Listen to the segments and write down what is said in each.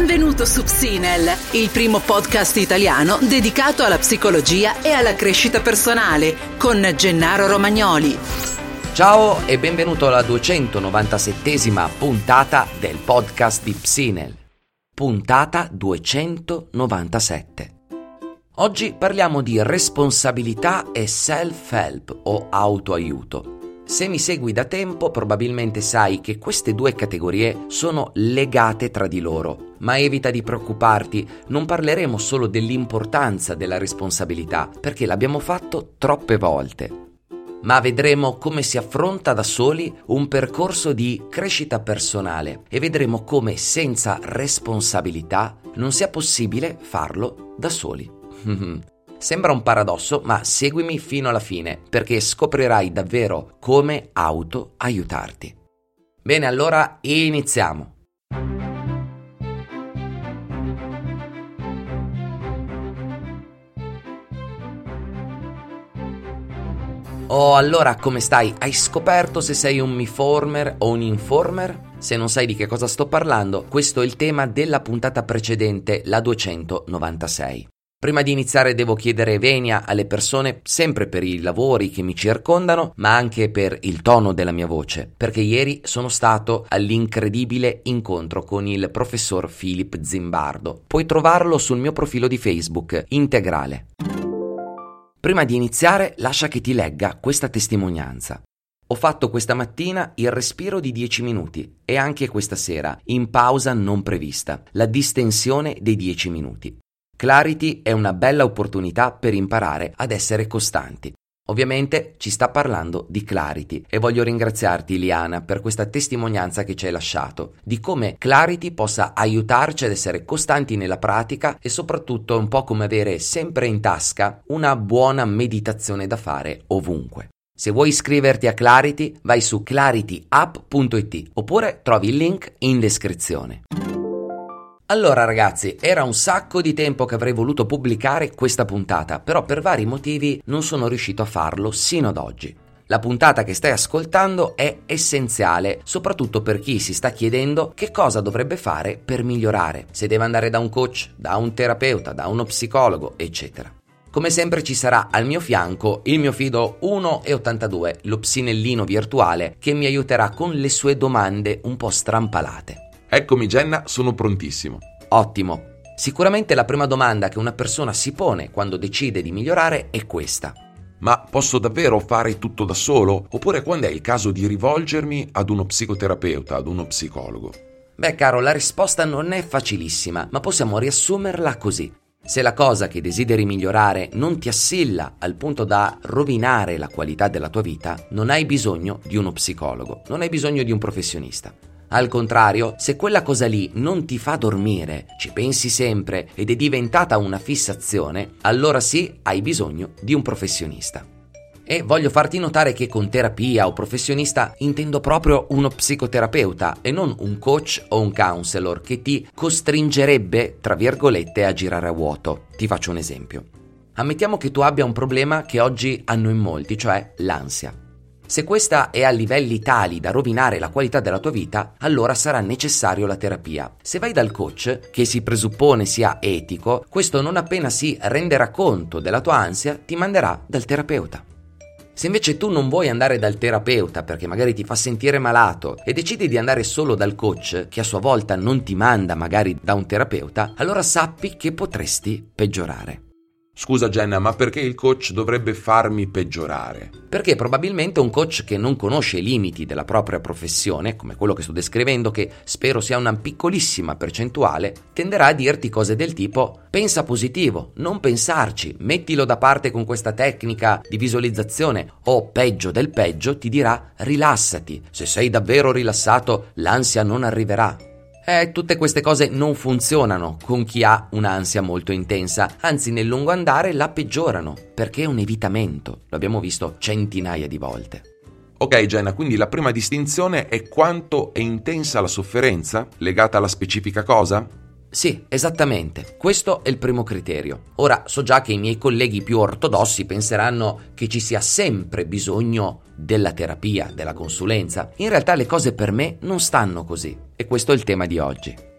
Benvenuto su Psinel, il primo podcast italiano dedicato alla psicologia e alla crescita personale, con Gennaro Romagnoli. Ciao e benvenuto alla 297esima puntata del podcast di Psinel. Puntata 297. Oggi parliamo di responsabilità e self-help o autoaiuto. Se mi segui da tempo probabilmente sai che queste due categorie sono legate tra di loro, ma evita di preoccuparti, non parleremo solo dell'importanza della responsabilità, perché l'abbiamo fatto troppe volte. Ma vedremo come si affronta da soli un percorso di crescita personale e vedremo come senza responsabilità non sia possibile farlo da soli. Sembra un paradosso, ma seguimi fino alla fine perché scoprirai davvero come auto aiutarti. Bene, allora iniziamo. Oh, allora come stai? Hai scoperto se sei un miformer o un informer? Se non sai di che cosa sto parlando, questo è il tema della puntata precedente, la 296. Prima di iniziare devo chiedere venia alle persone sempre per i lavori che mi circondano, ma anche per il tono della mia voce, perché ieri sono stato all'incredibile incontro con il professor Philip Zimbardo. Puoi trovarlo sul mio profilo di Facebook, integrale. Prima di iniziare, lascia che ti legga questa testimonianza. Ho fatto questa mattina il respiro di 10 minuti e anche questa sera, in pausa non prevista, la distensione dei 10 minuti. Clarity è una bella opportunità per imparare ad essere costanti. Ovviamente ci sta parlando di Clarity e voglio ringraziarti Liana per questa testimonianza che ci hai lasciato, di come Clarity possa aiutarci ad essere costanti nella pratica e soprattutto è un po' come avere sempre in tasca una buona meditazione da fare ovunque. Se vuoi iscriverti a Clarity vai su clarityapp.it oppure trovi il link in descrizione. Allora ragazzi, era un sacco di tempo che avrei voluto pubblicare questa puntata, però per vari motivi non sono riuscito a farlo sino ad oggi. La puntata che stai ascoltando è essenziale, soprattutto per chi si sta chiedendo che cosa dovrebbe fare per migliorare, se deve andare da un coach, da un terapeuta, da uno psicologo, eccetera. Come sempre ci sarà al mio fianco il mio fido 1,82, lo psinellino virtuale, che mi aiuterà con le sue domande un po' strampalate. Eccomi Jenna, sono prontissimo. Ottimo. Sicuramente la prima domanda che una persona si pone quando decide di migliorare è questa. Ma posso davvero fare tutto da solo? Oppure quando è il caso di rivolgermi ad uno psicoterapeuta, ad uno psicologo? Beh caro, la risposta non è facilissima, ma possiamo riassumerla così. Se la cosa che desideri migliorare non ti assilla al punto da rovinare la qualità della tua vita, non hai bisogno di uno psicologo, non hai bisogno di un professionista. Al contrario, se quella cosa lì non ti fa dormire, ci pensi sempre ed è diventata una fissazione, allora sì hai bisogno di un professionista. E voglio farti notare che con terapia o professionista intendo proprio uno psicoterapeuta e non un coach o un counselor che ti costringerebbe, tra virgolette, a girare a vuoto. Ti faccio un esempio. Ammettiamo che tu abbia un problema che oggi hanno in molti, cioè l'ansia. Se questa è a livelli tali da rovinare la qualità della tua vita, allora sarà necessario la terapia. Se vai dal coach, che si presuppone sia etico, questo non appena si renderà conto della tua ansia, ti manderà dal terapeuta. Se invece tu non vuoi andare dal terapeuta perché magari ti fa sentire malato e decidi di andare solo dal coach, che a sua volta non ti manda magari da un terapeuta, allora sappi che potresti peggiorare. Scusa Jenna, ma perché il coach dovrebbe farmi peggiorare? Perché probabilmente un coach che non conosce i limiti della propria professione, come quello che sto descrivendo, che spero sia una piccolissima percentuale, tenderà a dirti cose del tipo pensa positivo, non pensarci, mettilo da parte con questa tecnica di visualizzazione o peggio del peggio ti dirà rilassati, se sei davvero rilassato l'ansia non arriverà. Eh, tutte queste cose non funzionano con chi ha un'ansia molto intensa, anzi nel lungo andare la peggiorano, perché è un evitamento, lo abbiamo visto centinaia di volte. Ok Jenna, quindi la prima distinzione è quanto è intensa la sofferenza legata alla specifica cosa? Sì, esattamente. Questo è il primo criterio. Ora so già che i miei colleghi più ortodossi penseranno che ci sia sempre bisogno della terapia, della consulenza. In realtà le cose per me non stanno così e questo è il tema di oggi.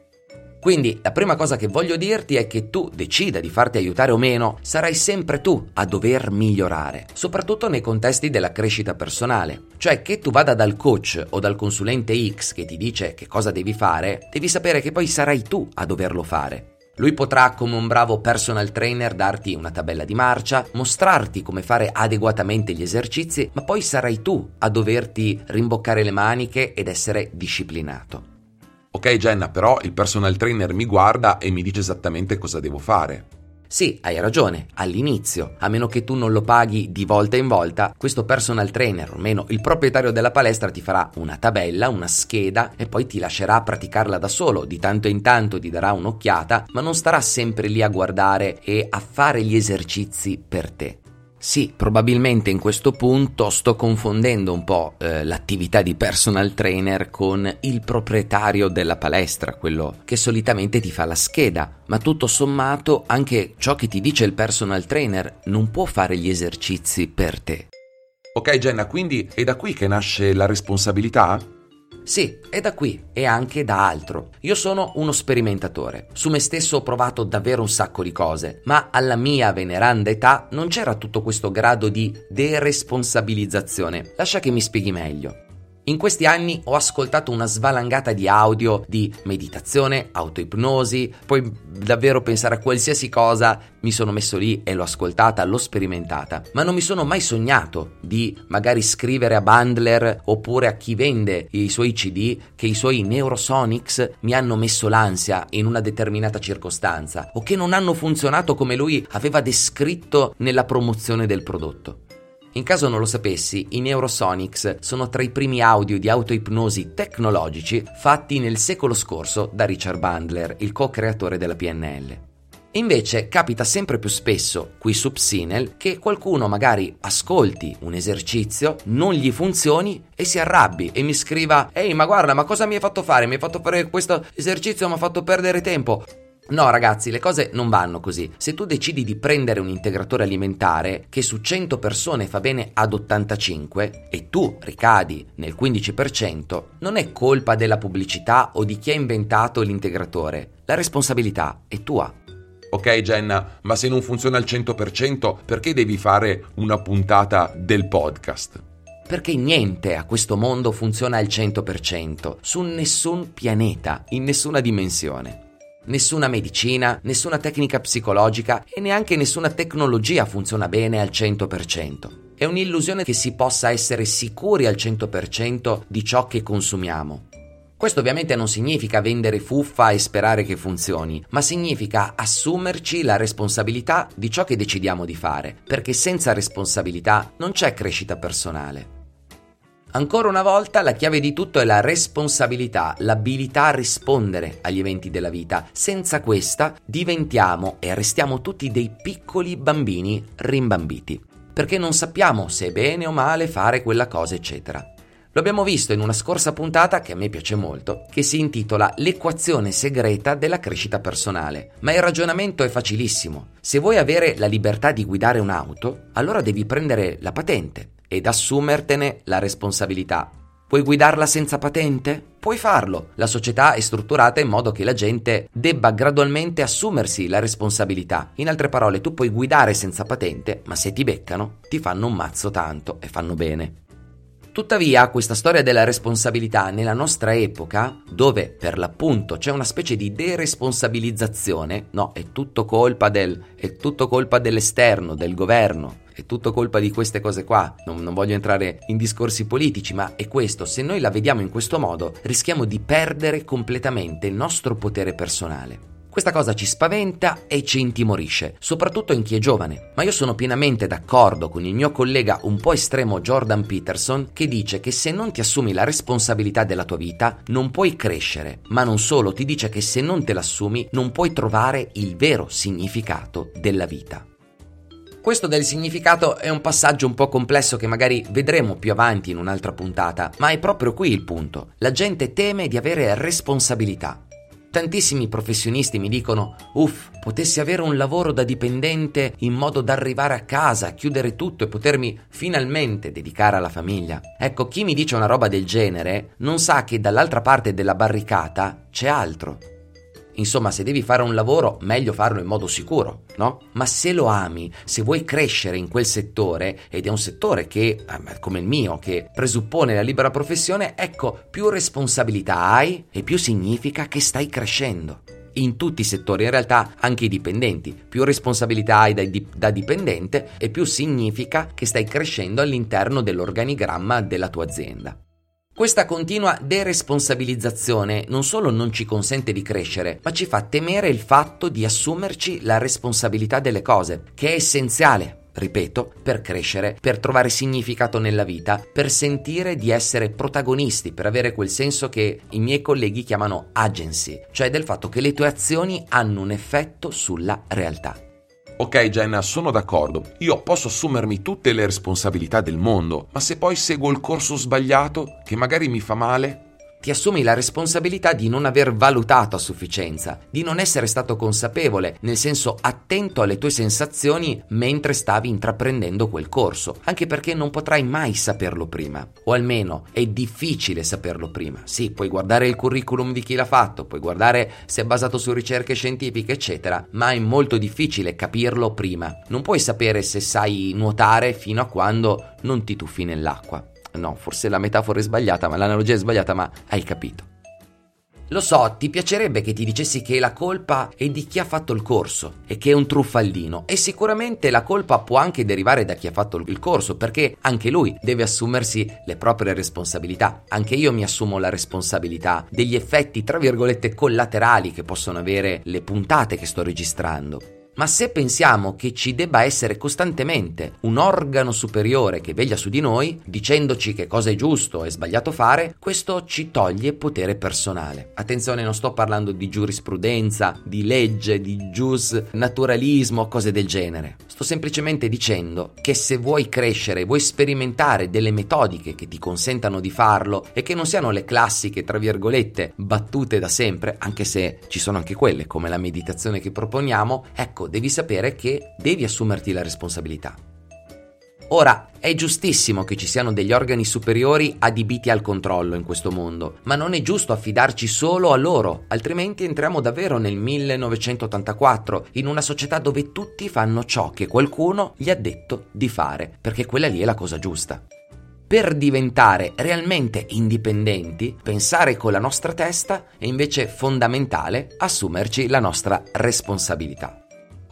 Quindi la prima cosa che voglio dirti è che tu decida di farti aiutare o meno, sarai sempre tu a dover migliorare, soprattutto nei contesti della crescita personale. Cioè che tu vada dal coach o dal consulente X che ti dice che cosa devi fare, devi sapere che poi sarai tu a doverlo fare. Lui potrà, come un bravo personal trainer, darti una tabella di marcia, mostrarti come fare adeguatamente gli esercizi, ma poi sarai tu a doverti rimboccare le maniche ed essere disciplinato. Ok Jenna, però il personal trainer mi guarda e mi dice esattamente cosa devo fare. Sì, hai ragione, all'inizio, a meno che tu non lo paghi di volta in volta, questo personal trainer, o almeno il proprietario della palestra, ti farà una tabella, una scheda e poi ti lascerà praticarla da solo, di tanto in tanto ti darà un'occhiata, ma non starà sempre lì a guardare e a fare gli esercizi per te. Sì, probabilmente in questo punto sto confondendo un po' eh, l'attività di personal trainer con il proprietario della palestra, quello che solitamente ti fa la scheda, ma tutto sommato anche ciò che ti dice il personal trainer non può fare gli esercizi per te. Ok Jenna, quindi è da qui che nasce la responsabilità? Sì, è da qui e anche da altro. Io sono uno sperimentatore. Su me stesso ho provato davvero un sacco di cose, ma alla mia veneranda età non c'era tutto questo grado di deresponsabilizzazione. Lascia che mi spieghi meglio. In questi anni ho ascoltato una svalangata di audio di meditazione, autoipnosi, poi davvero pensare a qualsiasi cosa, mi sono messo lì e l'ho ascoltata, l'ho sperimentata, ma non mi sono mai sognato di magari scrivere a Bundler oppure a chi vende i suoi CD che i suoi Neurosonics mi hanno messo l'ansia in una determinata circostanza o che non hanno funzionato come lui aveva descritto nella promozione del prodotto. In caso non lo sapessi, i Neurosonics sono tra i primi audio di autoipnosi tecnologici fatti nel secolo scorso da Richard Bandler, il co-creatore della PNL. Invece capita sempre più spesso qui su Psinel che qualcuno magari ascolti un esercizio, non gli funzioni e si arrabbi e mi scriva Ehi ma guarda ma cosa mi hai fatto fare? Mi hai fatto fare questo esercizio, mi ha fatto perdere tempo. No ragazzi, le cose non vanno così. Se tu decidi di prendere un integratore alimentare che su 100 persone fa bene ad 85 e tu ricadi nel 15%, non è colpa della pubblicità o di chi ha inventato l'integratore. La responsabilità è tua. Ok Jenna, ma se non funziona al 100%, perché devi fare una puntata del podcast? Perché niente a questo mondo funziona al 100%, su nessun pianeta, in nessuna dimensione. Nessuna medicina, nessuna tecnica psicologica e neanche nessuna tecnologia funziona bene al 100%. È un'illusione che si possa essere sicuri al 100% di ciò che consumiamo. Questo ovviamente non significa vendere fuffa e sperare che funzioni, ma significa assumerci la responsabilità di ciò che decidiamo di fare, perché senza responsabilità non c'è crescita personale. Ancora una volta la chiave di tutto è la responsabilità, l'abilità a rispondere agli eventi della vita. Senza questa diventiamo e restiamo tutti dei piccoli bambini rimbambiti, perché non sappiamo se è bene o male fare quella cosa, eccetera. Lo abbiamo visto in una scorsa puntata che a me piace molto, che si intitola L'equazione segreta della crescita personale. Ma il ragionamento è facilissimo. Se vuoi avere la libertà di guidare un'auto, allora devi prendere la patente ed assumertene la responsabilità. Puoi guidarla senza patente? Puoi farlo. La società è strutturata in modo che la gente debba gradualmente assumersi la responsabilità. In altre parole, tu puoi guidare senza patente, ma se ti beccano, ti fanno un mazzo tanto e fanno bene. Tuttavia, questa storia della responsabilità nella nostra epoca, dove per l'appunto c'è una specie di deresponsabilizzazione, no, è tutto colpa del è tutto colpa dell'esterno, del governo, è tutto colpa di queste cose qua. Non, non, voglio entrare in discorsi politici, ma è questo. Se noi la vediamo in questo modo, rischiamo di perdere completamente il nostro potere personale. Questa cosa ci spaventa e ci intimorisce, soprattutto in chi è giovane. Ma io sono pienamente d'accordo con il mio collega un po' estremo Jordan Peterson che dice che se non ti assumi la responsabilità della tua vita non puoi crescere, ma non solo, ti dice che se non te l'assumi non puoi trovare il vero significato della vita. Questo del significato è un passaggio un po' complesso che magari vedremo più avanti in un'altra puntata, ma è proprio qui il punto. La gente teme di avere responsabilità. Tantissimi professionisti mi dicono, uff, potessi avere un lavoro da dipendente in modo da arrivare a casa, chiudere tutto e potermi finalmente dedicare alla famiglia. Ecco, chi mi dice una roba del genere non sa che dall'altra parte della barricata c'è altro. Insomma, se devi fare un lavoro, meglio farlo in modo sicuro, no? Ma se lo ami, se vuoi crescere in quel settore, ed è un settore che, eh, come il mio, che presuppone la libera professione, ecco, più responsabilità hai e più significa che stai crescendo in tutti i settori, in realtà anche i dipendenti. Più responsabilità hai da, da, dipendente e più significa che stai crescendo all'interno dell'organigramma della tua azienda. Questa continua deresponsabilizzazione non solo non ci consente di crescere, ma ci fa temere il fatto di assumerci la responsabilità delle cose, che è essenziale, ripeto, per crescere, per trovare significato nella vita, per sentire di essere protagonisti, per avere quel senso che i miei colleghi chiamano agency, cioè del fatto che le tue azioni hanno un effetto sulla realtà. Ok Jenna, sono d'accordo. Io posso assumermi tutte le responsabilità del mondo, ma se poi seguo il corso sbagliato, che magari mi fa male, ti assumi la responsabilità di non aver valutato a sufficienza, di non essere stato consapevole, nel senso attento alle tue sensazioni mentre stavi intraprendendo quel corso, anche perché non potrai mai saperlo prima, o almeno è difficile saperlo prima. Sì, puoi guardare il curriculum di chi l'ha fatto, puoi guardare se è basato su ricerche scientifiche, eccetera, ma è molto difficile capirlo prima. Non puoi sapere se sai nuotare fino a quando non ti tuffi nell'acqua. No, forse la metafora è sbagliata, ma l'analogia è sbagliata, ma hai capito. Lo so, ti piacerebbe che ti dicessi che la colpa è di chi ha fatto il corso e che è un truffaldino e sicuramente la colpa può anche derivare da chi ha fatto il corso perché anche lui deve assumersi le proprie responsabilità. Anche io mi assumo la responsabilità degli effetti tra virgolette collaterali che possono avere le puntate che sto registrando. Ma se pensiamo che ci debba essere costantemente un organo superiore che veglia su di noi, dicendoci che cosa è giusto e sbagliato fare, questo ci toglie potere personale. Attenzione, non sto parlando di giurisprudenza, di legge, di gius naturalismo, cose del genere. Sto semplicemente dicendo che se vuoi crescere, vuoi sperimentare delle metodiche che ti consentano di farlo e che non siano le classiche, tra virgolette, battute da sempre, anche se ci sono anche quelle, come la meditazione che proponiamo, ecco, devi sapere che devi assumerti la responsabilità. Ora, è giustissimo che ci siano degli organi superiori adibiti al controllo in questo mondo, ma non è giusto affidarci solo a loro, altrimenti entriamo davvero nel 1984, in una società dove tutti fanno ciò che qualcuno gli ha detto di fare, perché quella lì è la cosa giusta. Per diventare realmente indipendenti, pensare con la nostra testa è invece fondamentale assumerci la nostra responsabilità.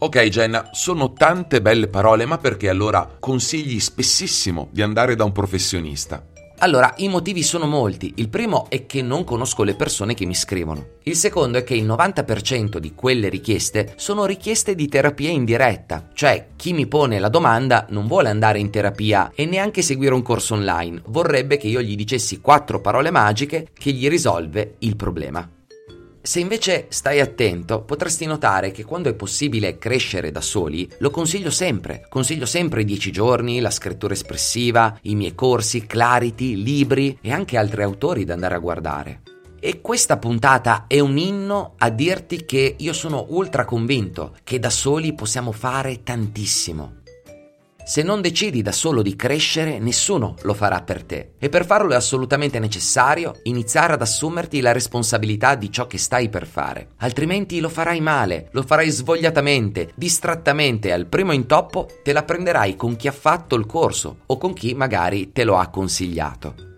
Ok Jenna, sono tante belle parole, ma perché allora consigli spessissimo di andare da un professionista? Allora, i motivi sono molti. Il primo è che non conosco le persone che mi scrivono. Il secondo è che il 90% di quelle richieste sono richieste di terapia in diretta, cioè chi mi pone la domanda non vuole andare in terapia e neanche seguire un corso online, vorrebbe che io gli dicessi quattro parole magiche che gli risolve il problema. Se invece stai attento, potresti notare che quando è possibile crescere da soli, lo consiglio sempre. Consiglio sempre i 10 giorni, la scrittura espressiva, i miei corsi, Clarity, libri e anche altri autori da andare a guardare. E questa puntata è un inno a dirti che io sono ultra convinto che da soli possiamo fare tantissimo. Se non decidi da solo di crescere, nessuno lo farà per te. E per farlo è assolutamente necessario iniziare ad assumerti la responsabilità di ciò che stai per fare. Altrimenti lo farai male, lo farai svogliatamente, distrattamente e al primo intoppo te la prenderai con chi ha fatto il corso o con chi magari te lo ha consigliato.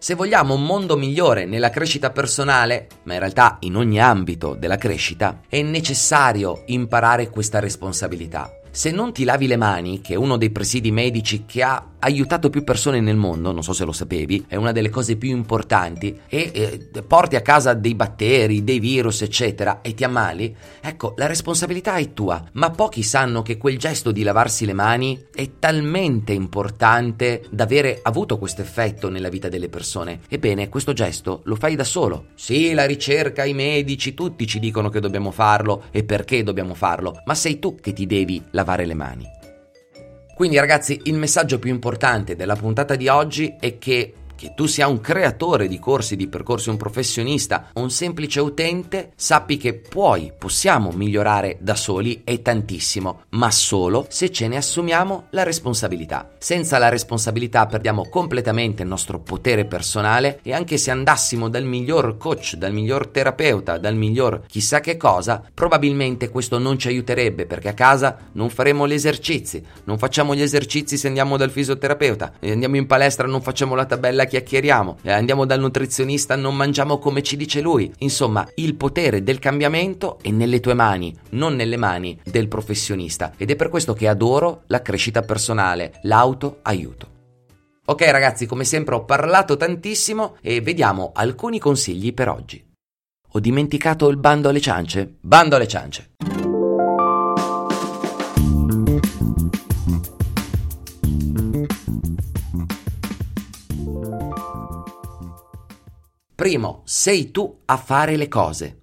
Se vogliamo un mondo migliore nella crescita personale, ma in realtà in ogni ambito della crescita, è necessario imparare questa responsabilità. Se non ti lavi le mani, che è uno dei presidi medici che ha aiutato più persone nel mondo, non so se lo sapevi, è una delle cose più importanti, e eh, porti a casa dei batteri, dei virus, eccetera, e ti ammali, ecco, la responsabilità è tua, ma pochi sanno che quel gesto di lavarsi le mani è talmente importante da avere avuto questo effetto nella vita delle persone. Ebbene, questo gesto lo fai da solo. Sì, la ricerca, i medici, tutti ci dicono che dobbiamo farlo e perché dobbiamo farlo, ma sei tu che ti devi lavare le mani. Quindi ragazzi, il messaggio più importante della puntata di oggi è che che tu sia un creatore di corsi, di percorsi, un professionista, un semplice utente, sappi che puoi, possiamo migliorare da soli e tantissimo, ma solo se ce ne assumiamo la responsabilità. Senza la responsabilità perdiamo completamente il nostro potere personale e anche se andassimo dal miglior coach, dal miglior terapeuta, dal miglior chissà che cosa, probabilmente questo non ci aiuterebbe perché a casa non faremo gli esercizi, non facciamo gli esercizi se andiamo dal fisioterapeuta, andiamo in palestra non facciamo la tabella chiacchieriamo, eh, andiamo dal nutrizionista, non mangiamo come ci dice lui. Insomma, il potere del cambiamento è nelle tue mani, non nelle mani del professionista. Ed è per questo che adoro la crescita personale, l'auto aiuto. Ok ragazzi, come sempre ho parlato tantissimo e vediamo alcuni consigli per oggi. Ho dimenticato il bando alle ciance? Bando alle ciance! Primo, sei tu a fare le cose.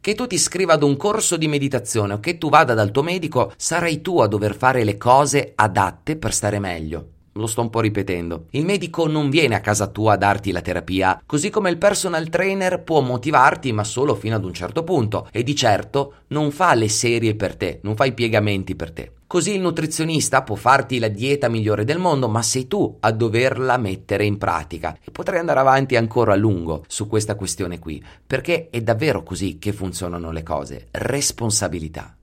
Che tu ti iscriva ad un corso di meditazione o che tu vada dal tuo medico, sarai tu a dover fare le cose adatte per stare meglio. Lo sto un po' ripetendo. Il medico non viene a casa tua a darti la terapia, così come il personal trainer può motivarti, ma solo fino ad un certo punto, e di certo non fa le serie per te, non fa i piegamenti per te. Così il nutrizionista può farti la dieta migliore del mondo, ma sei tu a doverla mettere in pratica. E potrei andare avanti ancora a lungo su questa questione qui, perché è davvero così che funzionano le cose. Responsabilità.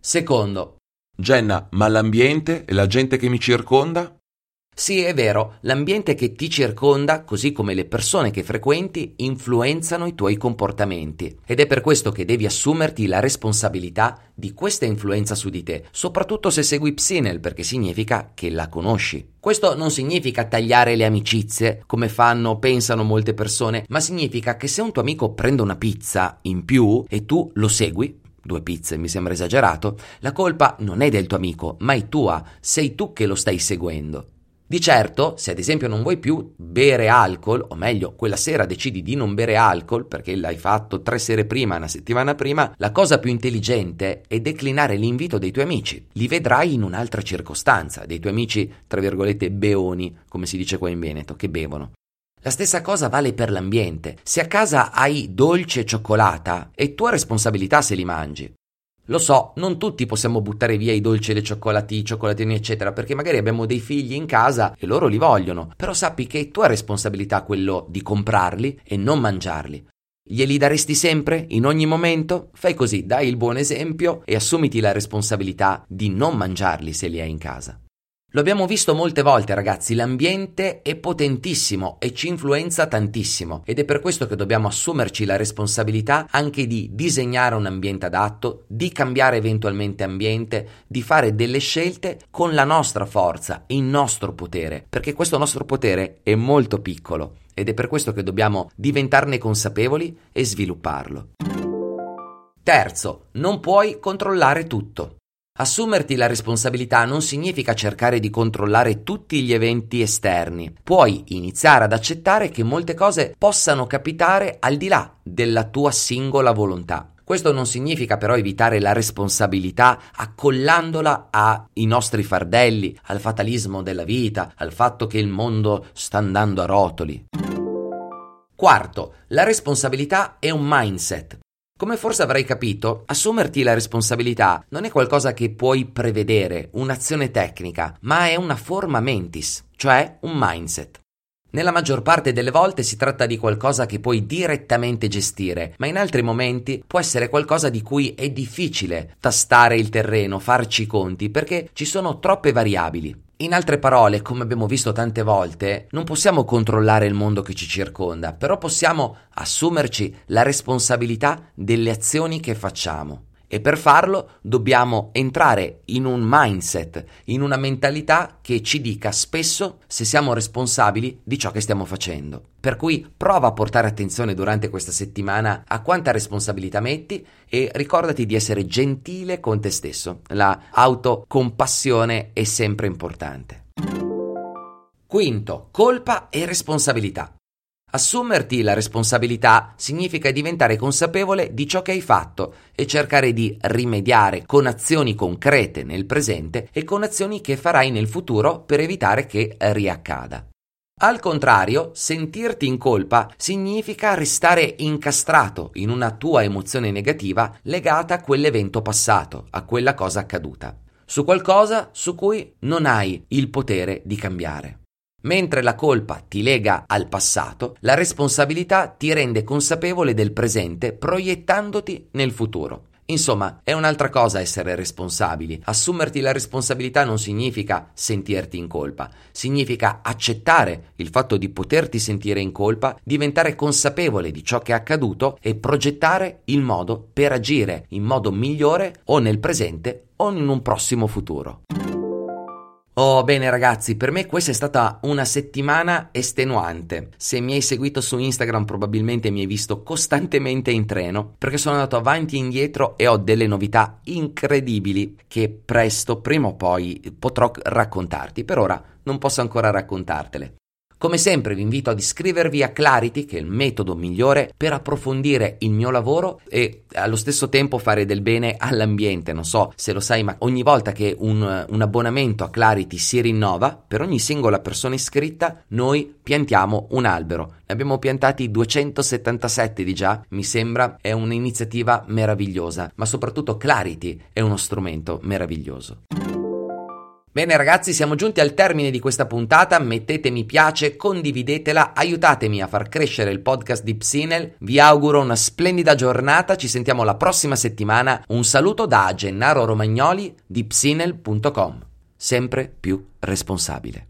Secondo. Jenna, ma l'ambiente e la gente che mi circonda? Sì, è vero, l'ambiente che ti circonda, così come le persone che frequenti, influenzano i tuoi comportamenti. Ed è per questo che devi assumerti la responsabilità di questa influenza su di te, soprattutto se segui Psinel, perché significa che la conosci. Questo non significa tagliare le amicizie, come fanno, pensano molte persone, ma significa che se un tuo amico prende una pizza in più e tu lo segui, due pizze mi sembra esagerato, la colpa non è del tuo amico, ma è tua, sei tu che lo stai seguendo. Di certo, se ad esempio non vuoi più bere alcol, o meglio, quella sera decidi di non bere alcol perché l'hai fatto tre sere prima, una settimana prima, la cosa più intelligente è declinare l'invito dei tuoi amici. Li vedrai in un'altra circostanza, dei tuoi amici, tra virgolette, beoni, come si dice qua in Veneto, che bevono. La stessa cosa vale per l'ambiente. Se a casa hai dolce e cioccolata, è tua responsabilità se li mangi. Lo so, non tutti possiamo buttare via i dolci e le cioccolati, i cioccolatini, eccetera, perché magari abbiamo dei figli in casa e loro li vogliono. Però sappi che è tua responsabilità quello di comprarli e non mangiarli. Glieli daresti sempre, in ogni momento? Fai così, dai il buon esempio e assumiti la responsabilità di non mangiarli se li hai in casa. Lo abbiamo visto molte volte ragazzi, l'ambiente è potentissimo e ci influenza tantissimo ed è per questo che dobbiamo assumerci la responsabilità anche di disegnare un ambiente adatto, di cambiare eventualmente ambiente, di fare delle scelte con la nostra forza, il nostro potere, perché questo nostro potere è molto piccolo ed è per questo che dobbiamo diventarne consapevoli e svilupparlo. Terzo, non puoi controllare tutto. Assumerti la responsabilità non significa cercare di controllare tutti gli eventi esterni. Puoi iniziare ad accettare che molte cose possano capitare al di là della tua singola volontà. Questo non significa però evitare la responsabilità accollandola ai nostri fardelli, al fatalismo della vita, al fatto che il mondo sta andando a rotoli. Quarto, la responsabilità è un mindset. Come forse avrai capito, assumerti la responsabilità non è qualcosa che puoi prevedere, un'azione tecnica, ma è una forma mentis, cioè un mindset. Nella maggior parte delle volte si tratta di qualcosa che puoi direttamente gestire, ma in altri momenti può essere qualcosa di cui è difficile tastare il terreno, farci i conti, perché ci sono troppe variabili. In altre parole, come abbiamo visto tante volte, non possiamo controllare il mondo che ci circonda, però possiamo assumerci la responsabilità delle azioni che facciamo. E per farlo dobbiamo entrare in un mindset, in una mentalità che ci dica spesso se siamo responsabili di ciò che stiamo facendo. Per cui prova a portare attenzione durante questa settimana a quanta responsabilità metti e ricordati di essere gentile con te stesso. La autocompassione è sempre importante. Quinto, colpa e responsabilità. Assumerti la responsabilità significa diventare consapevole di ciò che hai fatto e cercare di rimediare con azioni concrete nel presente e con azioni che farai nel futuro per evitare che riaccada. Al contrario, sentirti in colpa significa restare incastrato in una tua emozione negativa legata a quell'evento passato, a quella cosa accaduta, su qualcosa su cui non hai il potere di cambiare. Mentre la colpa ti lega al passato, la responsabilità ti rende consapevole del presente proiettandoti nel futuro. Insomma, è un'altra cosa essere responsabili. Assumerti la responsabilità non significa sentirti in colpa, significa accettare il fatto di poterti sentire in colpa, diventare consapevole di ciò che è accaduto e progettare il modo per agire in modo migliore o nel presente o in un prossimo futuro. Oh, bene ragazzi, per me questa è stata una settimana estenuante. Se mi hai seguito su Instagram probabilmente mi hai visto costantemente in treno, perché sono andato avanti e indietro e ho delle novità incredibili che presto, prima o poi, potrò raccontarti. Per ora non posso ancora raccontartele. Come sempre vi invito ad iscrivervi a Clarity, che è il metodo migliore per approfondire il mio lavoro e allo stesso tempo fare del bene all'ambiente. Non so se lo sai, ma ogni volta che un, un abbonamento a Clarity si rinnova, per ogni singola persona iscritta, noi piantiamo un albero. Ne abbiamo piantati 277 di già, mi sembra, è un'iniziativa meravigliosa, ma soprattutto Clarity è uno strumento meraviglioso. Bene ragazzi, siamo giunti al termine di questa puntata, mettete mi piace, condividetela, aiutatemi a far crescere il podcast di Psinel, vi auguro una splendida giornata, ci sentiamo la prossima settimana, un saluto da Gennaro Romagnoli di psinel.com, sempre più responsabile.